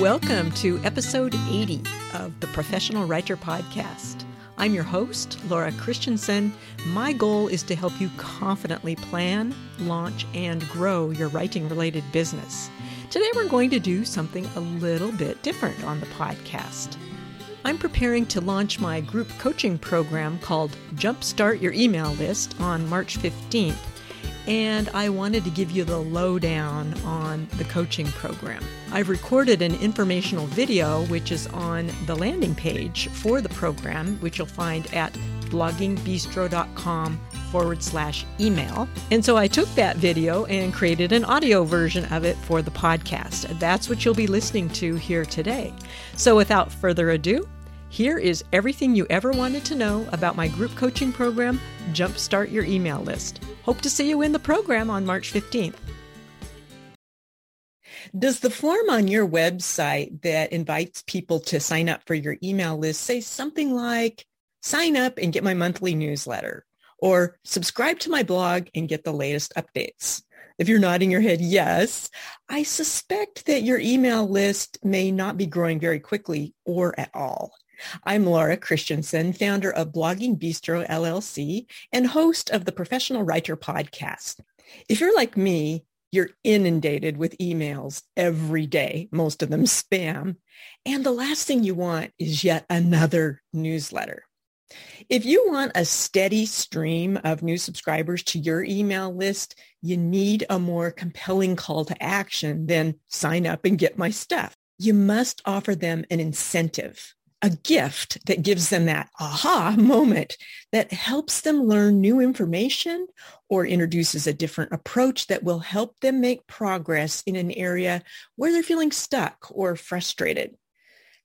Welcome to episode 80 of the Professional Writer Podcast. I'm your host, Laura Christensen. My goal is to help you confidently plan, launch, and grow your writing related business. Today, we're going to do something a little bit different on the podcast. I'm preparing to launch my group coaching program called Jumpstart Your Email List on March 15th and I wanted to give you the lowdown on the coaching program. I've recorded an informational video which is on the landing page for the program, which you'll find at bloggingbistro.com forward slash email. And so I took that video and created an audio version of it for the podcast. That's what you'll be listening to here today. So without further ado, here is everything you ever wanted to know about my group coaching program, Jumpstart Your Email List. Hope to see you in the program on March 15th. Does the form on your website that invites people to sign up for your email list say something like, sign up and get my monthly newsletter, or subscribe to my blog and get the latest updates? If you're nodding your head yes, I suspect that your email list may not be growing very quickly or at all. I'm Laura Christensen, founder of Blogging Bistro LLC and host of the Professional Writer Podcast. If you're like me, you're inundated with emails every day, most of them spam, and the last thing you want is yet another newsletter. If you want a steady stream of new subscribers to your email list, you need a more compelling call to action than sign up and get my stuff. You must offer them an incentive a gift that gives them that aha moment that helps them learn new information or introduces a different approach that will help them make progress in an area where they're feeling stuck or frustrated.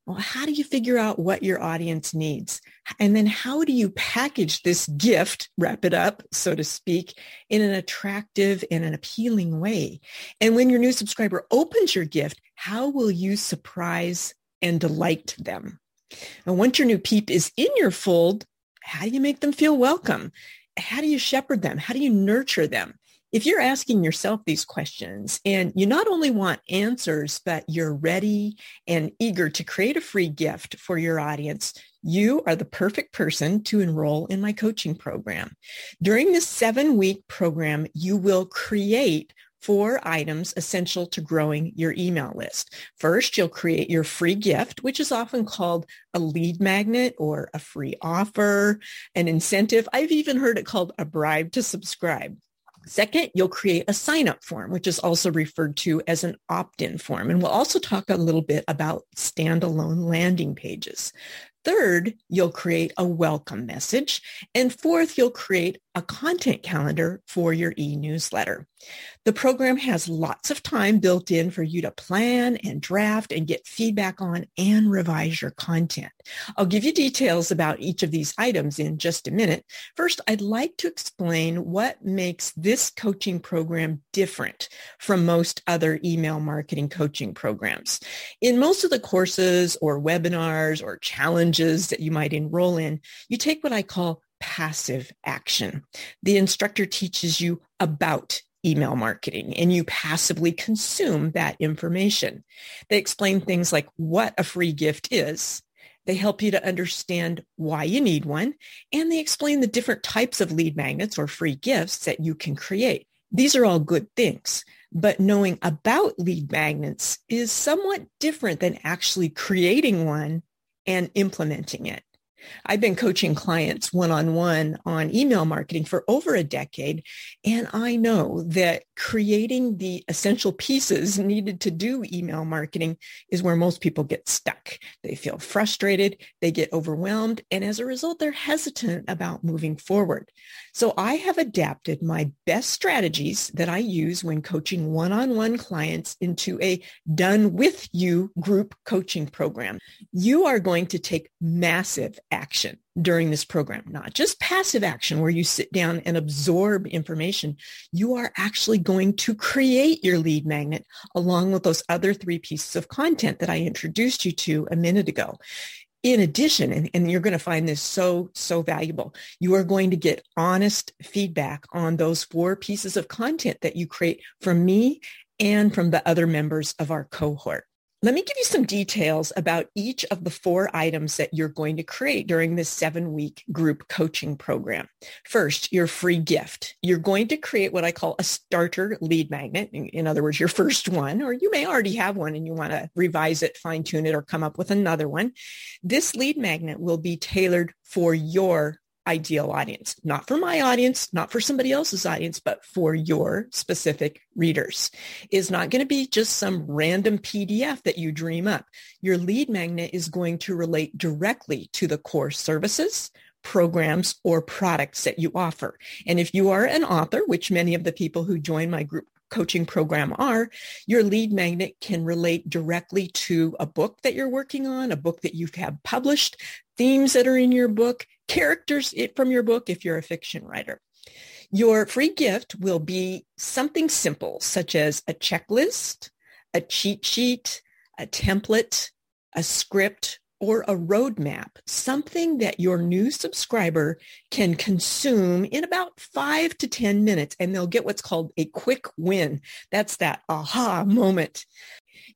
Well, how do you figure out what your audience needs? And then how do you package this gift, wrap it up, so to speak, in an attractive and an appealing way? And when your new subscriber opens your gift, how will you surprise and delight them? And once your new peep is in your fold, how do you make them feel welcome? How do you shepherd them? How do you nurture them? If you're asking yourself these questions and you not only want answers, but you're ready and eager to create a free gift for your audience, you are the perfect person to enroll in my coaching program. During this seven week program, you will create four items essential to growing your email list. First, you'll create your free gift, which is often called a lead magnet or a free offer, an incentive. I've even heard it called a bribe to subscribe. Second, you'll create a sign-up form, which is also referred to as an opt-in form. And we'll also talk a little bit about standalone landing pages. Third, you'll create a welcome message. And fourth, you'll create a content calendar for your e-newsletter. The program has lots of time built in for you to plan and draft and get feedback on and revise your content. I'll give you details about each of these items in just a minute. First, I'd like to explain what makes this coaching program different from most other email marketing coaching programs. In most of the courses or webinars or challenges that you might enroll in, you take what I call passive action. The instructor teaches you about email marketing and you passively consume that information. They explain things like what a free gift is. They help you to understand why you need one and they explain the different types of lead magnets or free gifts that you can create. These are all good things, but knowing about lead magnets is somewhat different than actually creating one and implementing it. I've been coaching clients one-on-one on email marketing for over a decade, and I know that creating the essential pieces needed to do email marketing is where most people get stuck. They feel frustrated, they get overwhelmed, and as a result, they're hesitant about moving forward. So I have adapted my best strategies that I use when coaching one-on-one clients into a done with you group coaching program. You are going to take massive action during this program, not just passive action where you sit down and absorb information. You are actually going to create your lead magnet along with those other three pieces of content that I introduced you to a minute ago. In addition, and, and you're going to find this so, so valuable, you are going to get honest feedback on those four pieces of content that you create from me and from the other members of our cohort. Let me give you some details about each of the four items that you're going to create during this seven week group coaching program. First, your free gift. You're going to create what I call a starter lead magnet. In other words, your first one, or you may already have one and you want to revise it, fine tune it, or come up with another one. This lead magnet will be tailored for your ideal audience, not for my audience, not for somebody else's audience, but for your specific readers is not going to be just some random PDF that you dream up. Your lead magnet is going to relate directly to the core services, programs, or products that you offer. And if you are an author, which many of the people who join my group coaching program are, your lead magnet can relate directly to a book that you're working on, a book that you've had published, themes that are in your book, characters it from your book if you're a fiction writer. Your free gift will be something simple, such as a checklist, a cheat sheet, a template, a script, or a roadmap, something that your new subscriber can consume in about five to 10 minutes, and they'll get what's called a quick win. That's that aha moment.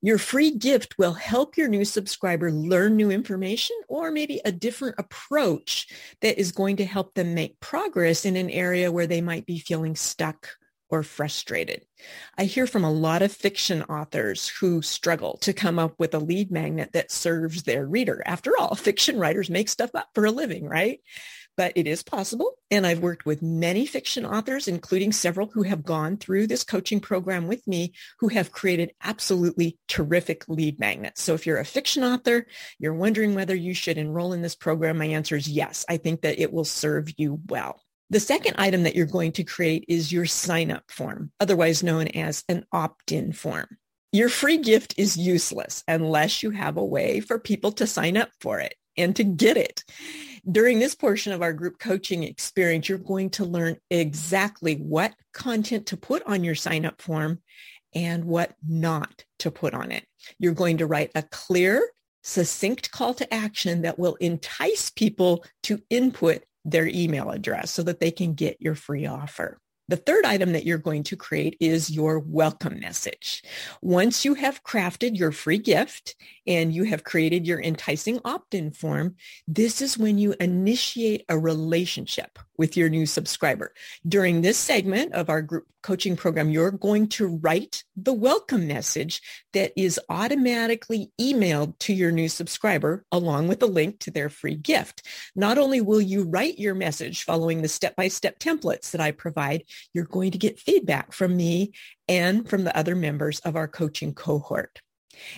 Your free gift will help your new subscriber learn new information or maybe a different approach that is going to help them make progress in an area where they might be feeling stuck or frustrated. I hear from a lot of fiction authors who struggle to come up with a lead magnet that serves their reader. After all, fiction writers make stuff up for a living, right? But it is possible. And I've worked with many fiction authors, including several who have gone through this coaching program with me, who have created absolutely terrific lead magnets. So if you're a fiction author, you're wondering whether you should enroll in this program, my answer is yes. I think that it will serve you well. The second item that you're going to create is your sign up form, otherwise known as an opt-in form. Your free gift is useless unless you have a way for people to sign up for it and to get it. During this portion of our group coaching experience, you're going to learn exactly what content to put on your sign up form and what not to put on it. You're going to write a clear, succinct call to action that will entice people to input their email address so that they can get your free offer. The third item that you're going to create is your welcome message. Once you have crafted your free gift and you have created your enticing opt-in form, this is when you initiate a relationship with your new subscriber. During this segment of our group coaching program, you're going to write the welcome message that is automatically emailed to your new subscriber along with a link to their free gift. Not only will you write your message following the step-by-step templates that I provide, you're going to get feedback from me and from the other members of our coaching cohort.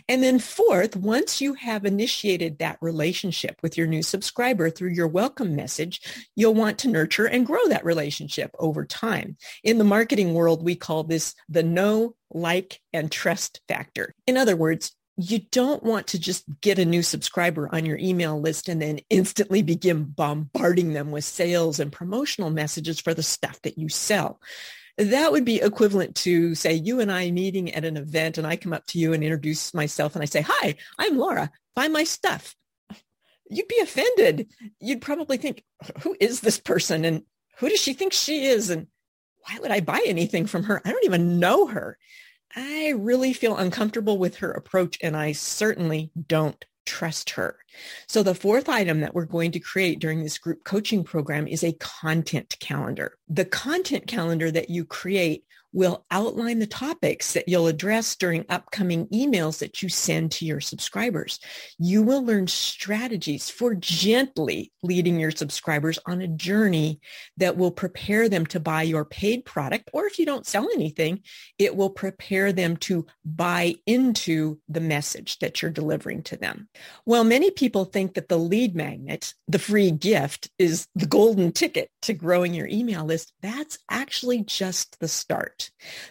And then fourth, once you have initiated that relationship with your new subscriber through your welcome message, you'll want to nurture and grow that relationship over time. In the marketing world, we call this the know, like, and trust factor. In other words, you don't want to just get a new subscriber on your email list and then instantly begin bombarding them with sales and promotional messages for the stuff that you sell that would be equivalent to say you and I meeting at an event and I come up to you and introduce myself and I say, hi, I'm Laura, buy my stuff. You'd be offended. You'd probably think, who is this person? And who does she think she is? And why would I buy anything from her? I don't even know her. I really feel uncomfortable with her approach and I certainly don't trust her. So the fourth item that we're going to create during this group coaching program is a content calendar. The content calendar that you create will outline the topics that you'll address during upcoming emails that you send to your subscribers. You will learn strategies for gently leading your subscribers on a journey that will prepare them to buy your paid product, or if you don't sell anything, it will prepare them to buy into the message that you're delivering to them. Well, many people think that the lead magnet, the free gift, is the golden ticket to growing your email list. That's actually just the start.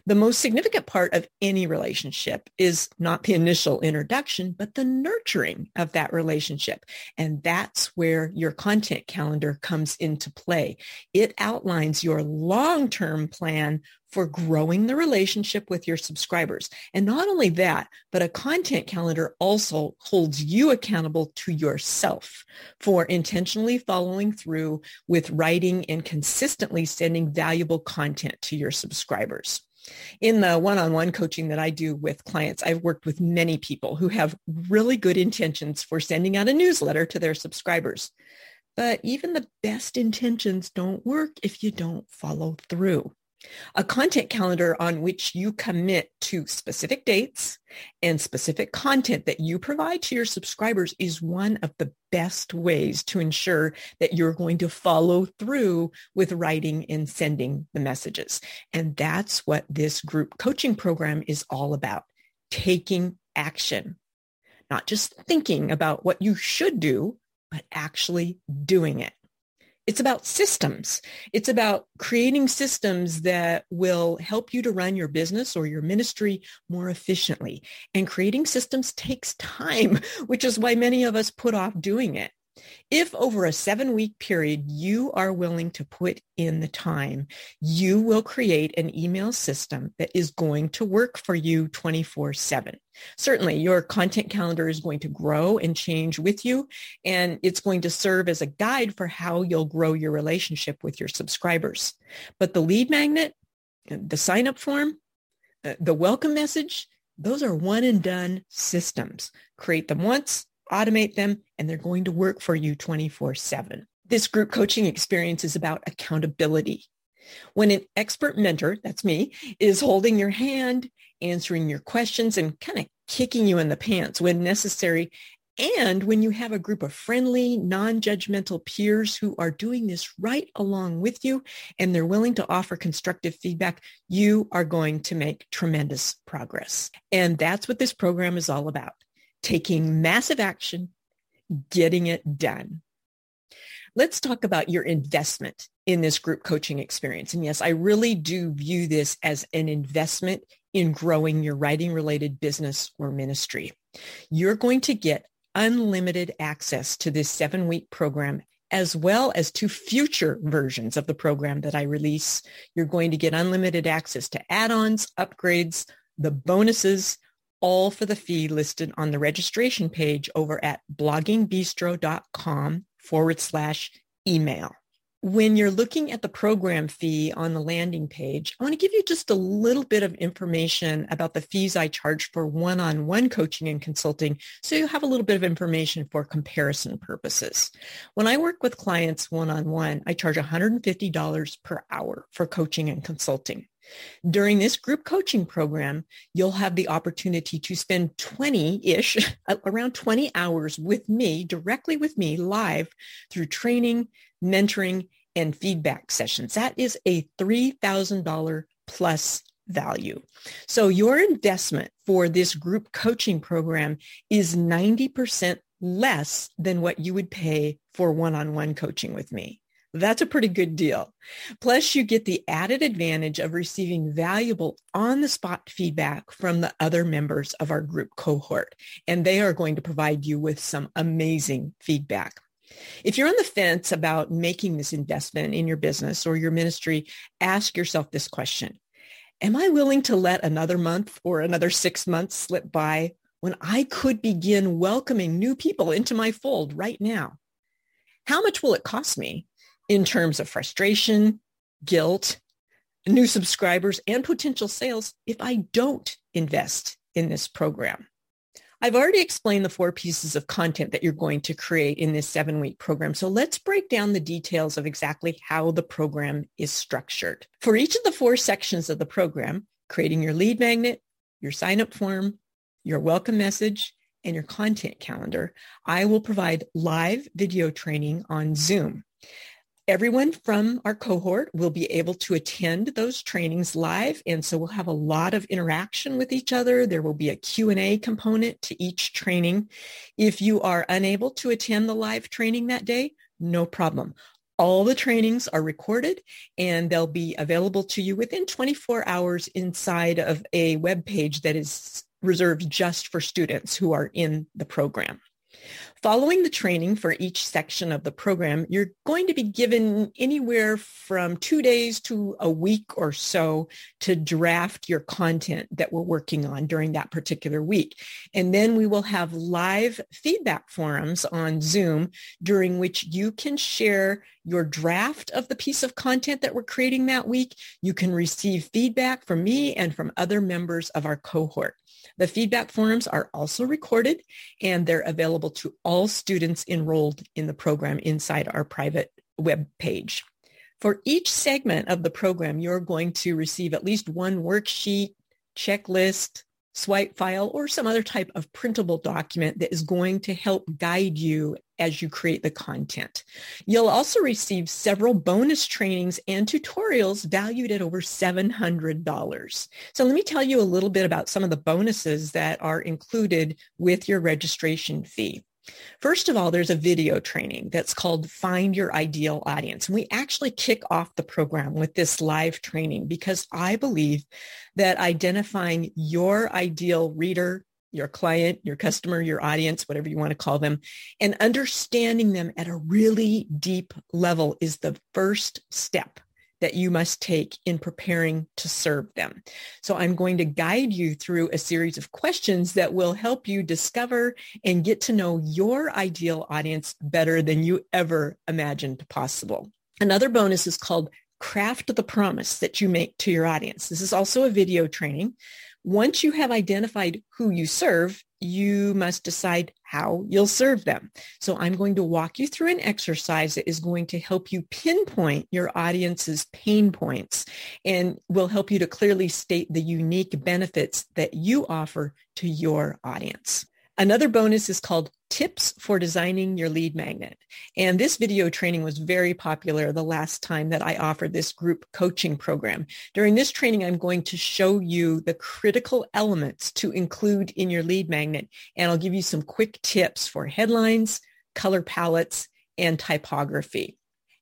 The most significant part of any relationship is not the initial introduction, but the nurturing of that relationship. And that's where your content calendar comes into play. It outlines your long-term plan for growing the relationship with your subscribers. And not only that, but a content calendar also holds you accountable to yourself for intentionally following through with writing and consistently sending valuable content to your subscribers. In the one-on-one coaching that I do with clients, I've worked with many people who have really good intentions for sending out a newsletter to their subscribers. But even the best intentions don't work if you don't follow through. A content calendar on which you commit to specific dates and specific content that you provide to your subscribers is one of the best ways to ensure that you're going to follow through with writing and sending the messages. And that's what this group coaching program is all about, taking action, not just thinking about what you should do, but actually doing it. It's about systems. It's about creating systems that will help you to run your business or your ministry more efficiently. And creating systems takes time, which is why many of us put off doing it. If over a seven week period you are willing to put in the time, you will create an email system that is going to work for you 24 7. Certainly your content calendar is going to grow and change with you, and it's going to serve as a guide for how you'll grow your relationship with your subscribers. But the lead magnet, the sign up form, uh, the welcome message, those are one and done systems. Create them once, automate them, and they're going to work for you 24 7. This group coaching experience is about accountability. When an expert mentor, that's me, is holding your hand, answering your questions, and kind of kicking you in the pants when necessary, and when you have a group of friendly, non-judgmental peers who are doing this right along with you and they're willing to offer constructive feedback, you are going to make tremendous progress. And that's what this program is all about taking massive action, getting it done. Let's talk about your investment in this group coaching experience. And yes, I really do view this as an investment in growing your writing related business or ministry. You're going to get unlimited access to this seven week program as well as to future versions of the program that I release. You're going to get unlimited access to add-ons, upgrades, the bonuses, all for the fee listed on the registration page over at bloggingbistro.com forward slash email. When you're looking at the program fee on the landing page, I want to give you just a little bit of information about the fees I charge for one-on-one coaching and consulting so you have a little bit of information for comparison purposes. When I work with clients one-on-one, I charge $150 per hour for coaching and consulting. During this group coaching program, you'll have the opportunity to spend 20-ish, around 20 hours with me, directly with me live through training, mentoring, and feedback sessions. That is a $3,000 plus value. So your investment for this group coaching program is 90% less than what you would pay for one-on-one coaching with me. That's a pretty good deal. Plus, you get the added advantage of receiving valuable on-the-spot feedback from the other members of our group cohort, and they are going to provide you with some amazing feedback. If you're on the fence about making this investment in your business or your ministry, ask yourself this question. Am I willing to let another month or another six months slip by when I could begin welcoming new people into my fold right now? How much will it cost me in terms of frustration, guilt, new subscribers, and potential sales if I don't invest in this program. I've already explained the four pieces of content that you're going to create in this seven week program. So let's break down the details of exactly how the program is structured. For each of the four sections of the program, creating your lead magnet, your sign up form, your welcome message, and your content calendar, I will provide live video training on Zoom. Everyone from our cohort will be able to attend those trainings live. And so we'll have a lot of interaction with each other. There will be a Q&A component to each training. If you are unable to attend the live training that day, no problem. All the trainings are recorded and they'll be available to you within 24 hours inside of a web page that is reserved just for students who are in the program. Following the training for each section of the program, you're going to be given anywhere from two days to a week or so to draft your content that we're working on during that particular week. And then we will have live feedback forums on Zoom during which you can share your draft of the piece of content that we're creating that week. You can receive feedback from me and from other members of our cohort. The feedback forums are also recorded and they're available to all students enrolled in the program inside our private web page. For each segment of the program, you're going to receive at least one worksheet, checklist, swipe file, or some other type of printable document that is going to help guide you as you create the content. You'll also receive several bonus trainings and tutorials valued at over $700. So let me tell you a little bit about some of the bonuses that are included with your registration fee. First of all, there's a video training that's called Find Your Ideal Audience. And we actually kick off the program with this live training because I believe that identifying your ideal reader, your client, your customer, your audience, whatever you want to call them, and understanding them at a really deep level is the first step that you must take in preparing to serve them. So I'm going to guide you through a series of questions that will help you discover and get to know your ideal audience better than you ever imagined possible. Another bonus is called craft the promise that you make to your audience. This is also a video training. Once you have identified who you serve, you must decide how you'll serve them. So I'm going to walk you through an exercise that is going to help you pinpoint your audience's pain points and will help you to clearly state the unique benefits that you offer to your audience. Another bonus is called tips for designing your lead magnet. And this video training was very popular the last time that I offered this group coaching program. During this training, I'm going to show you the critical elements to include in your lead magnet. And I'll give you some quick tips for headlines, color palettes, and typography.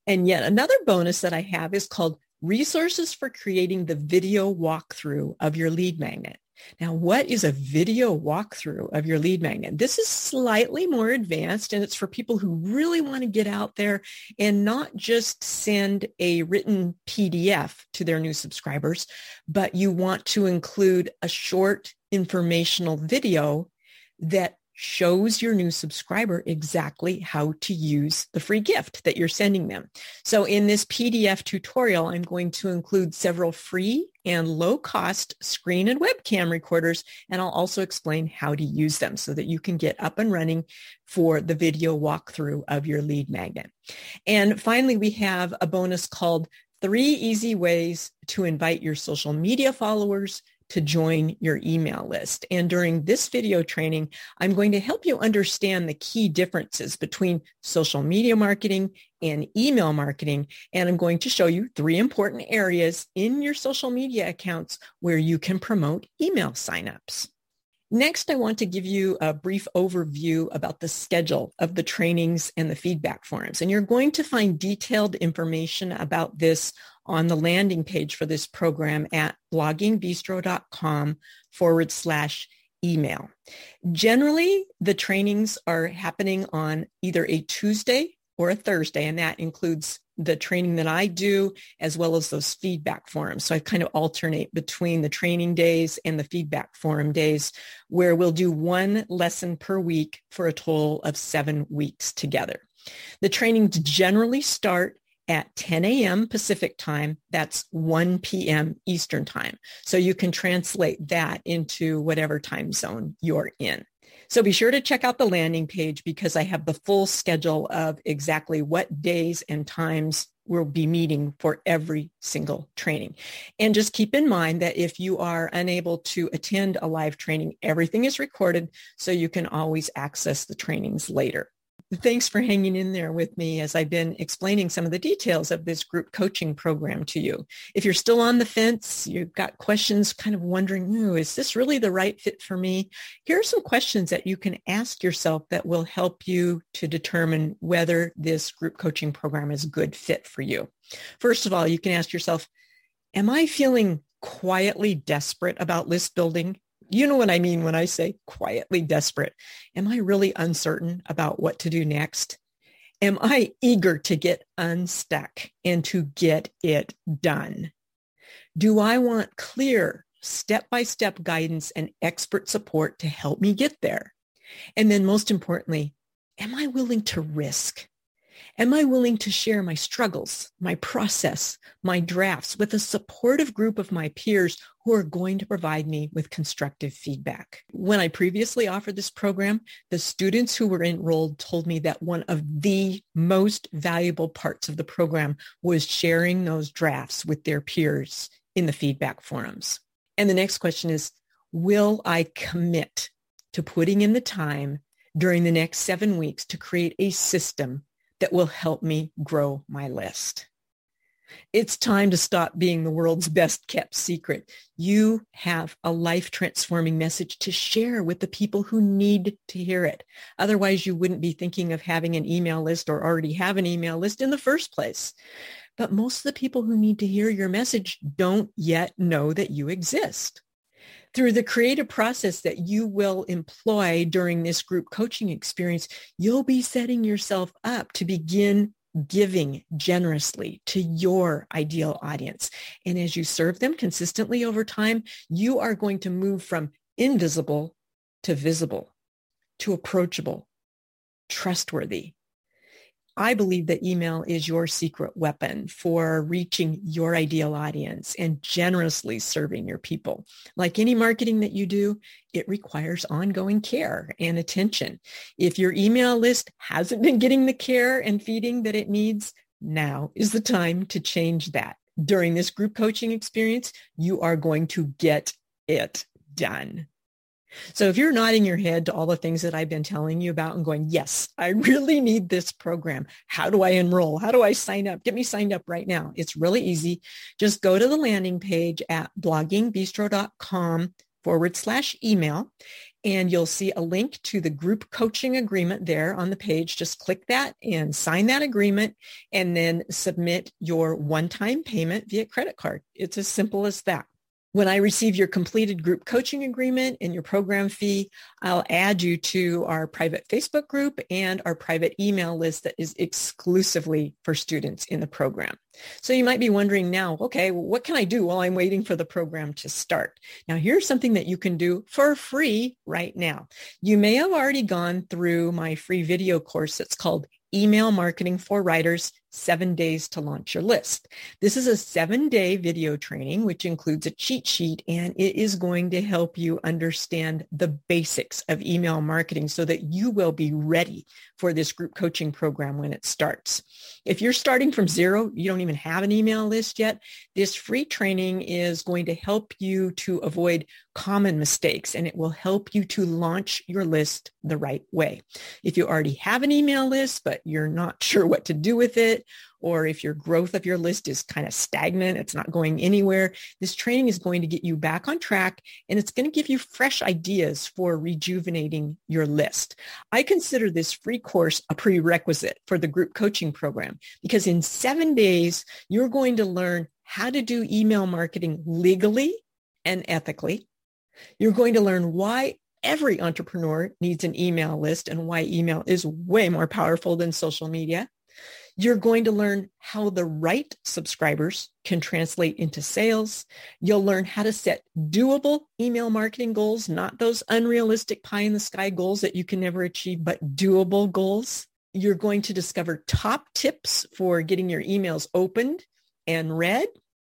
And yet another bonus that I have is called resources for creating the video walkthrough of your lead magnet. Now, what is a video walkthrough of your lead magnet? This is slightly more advanced and it's for people who really want to get out there and not just send a written PDF to their new subscribers, but you want to include a short informational video that shows your new subscriber exactly how to use the free gift that you're sending them. So in this PDF tutorial, I'm going to include several free and low cost screen and webcam recorders. And I'll also explain how to use them so that you can get up and running for the video walkthrough of your lead magnet. And finally, we have a bonus called three easy ways to invite your social media followers to join your email list. And during this video training, I'm going to help you understand the key differences between social media marketing and email marketing. And I'm going to show you three important areas in your social media accounts where you can promote email signups. Next, I want to give you a brief overview about the schedule of the trainings and the feedback forums. And you're going to find detailed information about this on the landing page for this program at bloggingbistro.com forward slash email. Generally, the trainings are happening on either a Tuesday or a Thursday, and that includes the training that I do as well as those feedback forums. So I kind of alternate between the training days and the feedback forum days where we'll do one lesson per week for a total of seven weeks together. The trainings generally start at 10 a.m. Pacific time. That's 1 p.m. Eastern time. So you can translate that into whatever time zone you're in. So be sure to check out the landing page because I have the full schedule of exactly what days and times we'll be meeting for every single training. And just keep in mind that if you are unable to attend a live training, everything is recorded so you can always access the trainings later. Thanks for hanging in there with me as I've been explaining some of the details of this group coaching program to you. If you're still on the fence, you've got questions kind of wondering, Ooh, is this really the right fit for me? Here are some questions that you can ask yourself that will help you to determine whether this group coaching program is a good fit for you. First of all, you can ask yourself, am I feeling quietly desperate about list building You know what I mean when I say quietly desperate. Am I really uncertain about what to do next? Am I eager to get unstuck and to get it done? Do I want clear step-by-step guidance and expert support to help me get there? And then most importantly, am I willing to risk? Am I willing to share my struggles, my process, my drafts with a supportive group of my peers who are going to provide me with constructive feedback? When I previously offered this program, the students who were enrolled told me that one of the most valuable parts of the program was sharing those drafts with their peers in the feedback forums. And the next question is, will I commit to putting in the time during the next seven weeks to create a system that will help me grow my list. It's time to stop being the world's best kept secret. You have a life transforming message to share with the people who need to hear it. Otherwise, you wouldn't be thinking of having an email list or already have an email list in the first place. But most of the people who need to hear your message don't yet know that you exist through the creative process that you will employ during this group coaching experience, you'll be setting yourself up to begin giving generously to your ideal audience. And as you serve them consistently over time, you are going to move from invisible to visible, to approachable, trustworthy, I believe that email is your secret weapon for reaching your ideal audience and generously serving your people. Like any marketing that you do, it requires ongoing care and attention. If your email list hasn't been getting the care and feeding that it needs, now is the time to change that. During this group coaching experience, you are going to get it done. So if you're nodding your head to all the things that I've been telling you about and going, yes, I really need this program. How do I enroll? How do I sign up? Get me signed up right now. It's really easy. Just go to the landing page at bloggingbistro.com forward slash email and you'll see a link to the group coaching agreement there on the page. Just click that and sign that agreement and then submit your one-time payment via credit card. It's as simple as that. When I receive your completed group coaching agreement and your program fee, I'll add you to our private Facebook group and our private email list that is exclusively for students in the program. So you might be wondering now, okay, what can I do while I'm waiting for the program to start? Now here's something that you can do for free right now. You may have already gone through my free video course that's called Email Marketing for Writers seven days to launch your list. This is a seven day video training, which includes a cheat sheet, and it is going to help you understand the basics of email marketing so that you will be ready for this group coaching program when it starts. If you're starting from zero, you don't even have an email list yet, this free training is going to help you to avoid common mistakes and it will help you to launch your list the right way. If you already have an email list, but you're not sure what to do with it, or if your growth of your list is kind of stagnant, it's not going anywhere, this training is going to get you back on track and it's going to give you fresh ideas for rejuvenating your list. I consider this free course a prerequisite for the group coaching program because in seven days, you're going to learn how to do email marketing legally and ethically. You're going to learn why every entrepreneur needs an email list and why email is way more powerful than social media. You're going to learn how the right subscribers can translate into sales. You'll learn how to set doable email marketing goals, not those unrealistic pie in the sky goals that you can never achieve, but doable goals. You're going to discover top tips for getting your emails opened and read.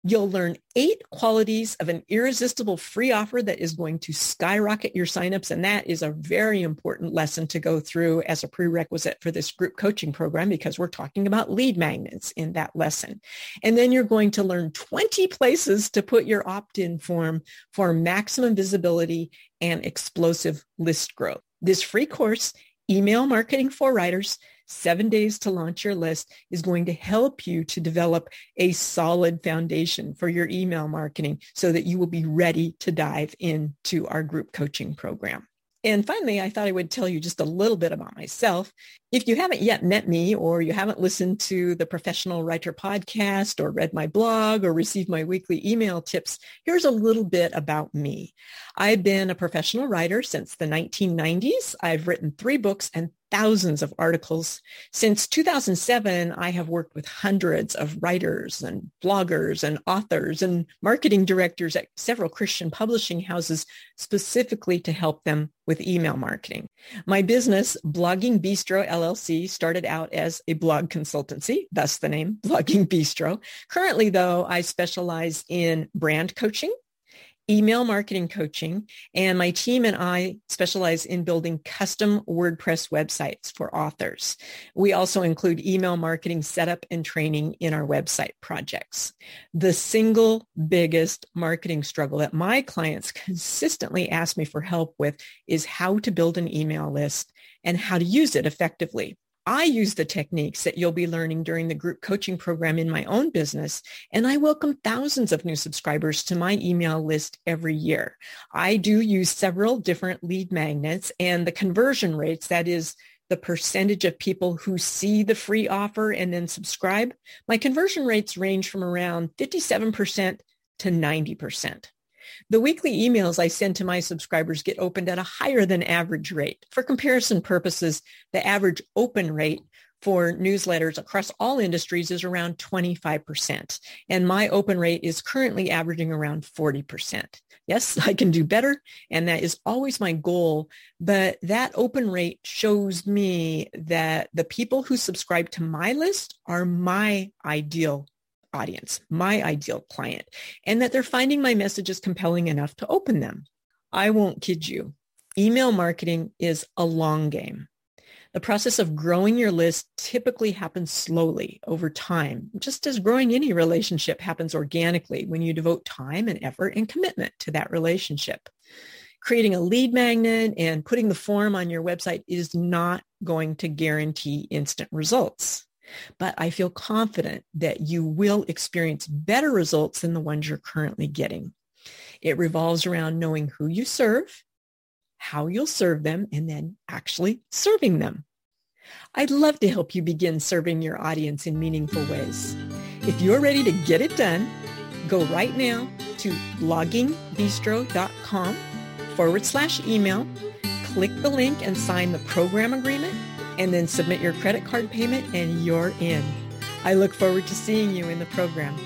You'll learn eight qualities of an irresistible free offer that is going to skyrocket your signups. And that is a very important lesson to go through as a prerequisite for this group coaching program because we're talking about lead magnets in that lesson. And then you're going to learn 20 places to put your opt-in form for maximum visibility and explosive list growth. This free course, Email Marketing for Writers, seven days to launch your list is going to help you to develop a solid foundation for your email marketing so that you will be ready to dive into our group coaching program. And finally, I thought I would tell you just a little bit about myself. If you haven't yet met me or you haven't listened to the Professional Writer podcast or read my blog or received my weekly email tips, here's a little bit about me. I've been a professional writer since the 1990s. I've written three books and thousands of articles. Since 2007, I have worked with hundreds of writers and bloggers and authors and marketing directors at several Christian publishing houses specifically to help them with email marketing. My business, Blogging Bistro LLC, started out as a blog consultancy, thus the name Blogging Bistro. Currently, though, I specialize in brand coaching, email marketing coaching, and my team and I specialize in building custom WordPress websites for authors. We also include email marketing setup and training in our website projects. The single biggest marketing struggle that my clients consistently ask me for help with is how to build an email list and how to use it effectively. I use the techniques that you'll be learning during the group coaching program in my own business, and I welcome thousands of new subscribers to my email list every year. I do use several different lead magnets and the conversion rates, that is the percentage of people who see the free offer and then subscribe, my conversion rates range from around 57% to 90%. The weekly emails I send to my subscribers get opened at a higher than average rate. For comparison purposes, the average open rate for newsletters across all industries is around 25%. And my open rate is currently averaging around 40%. Yes, I can do better. And that is always my goal. But that open rate shows me that the people who subscribe to my list are my ideal audience, my ideal client, and that they're finding my messages compelling enough to open them. I won't kid you. Email marketing is a long game. The process of growing your list typically happens slowly over time, just as growing any relationship happens organically when you devote time and effort and commitment to that relationship. Creating a lead magnet and putting the form on your website is not going to guarantee instant results. But I feel confident that you will experience better results than the ones you're currently getting. It revolves around knowing who you serve, how you'll serve them, and then actually serving them. I'd love to help you begin serving your audience in meaningful ways. If you're ready to get it done, go right now to bloggingbistro.com forward slash email, click the link and sign the program agreement and then submit your credit card payment and you're in. I look forward to seeing you in the program.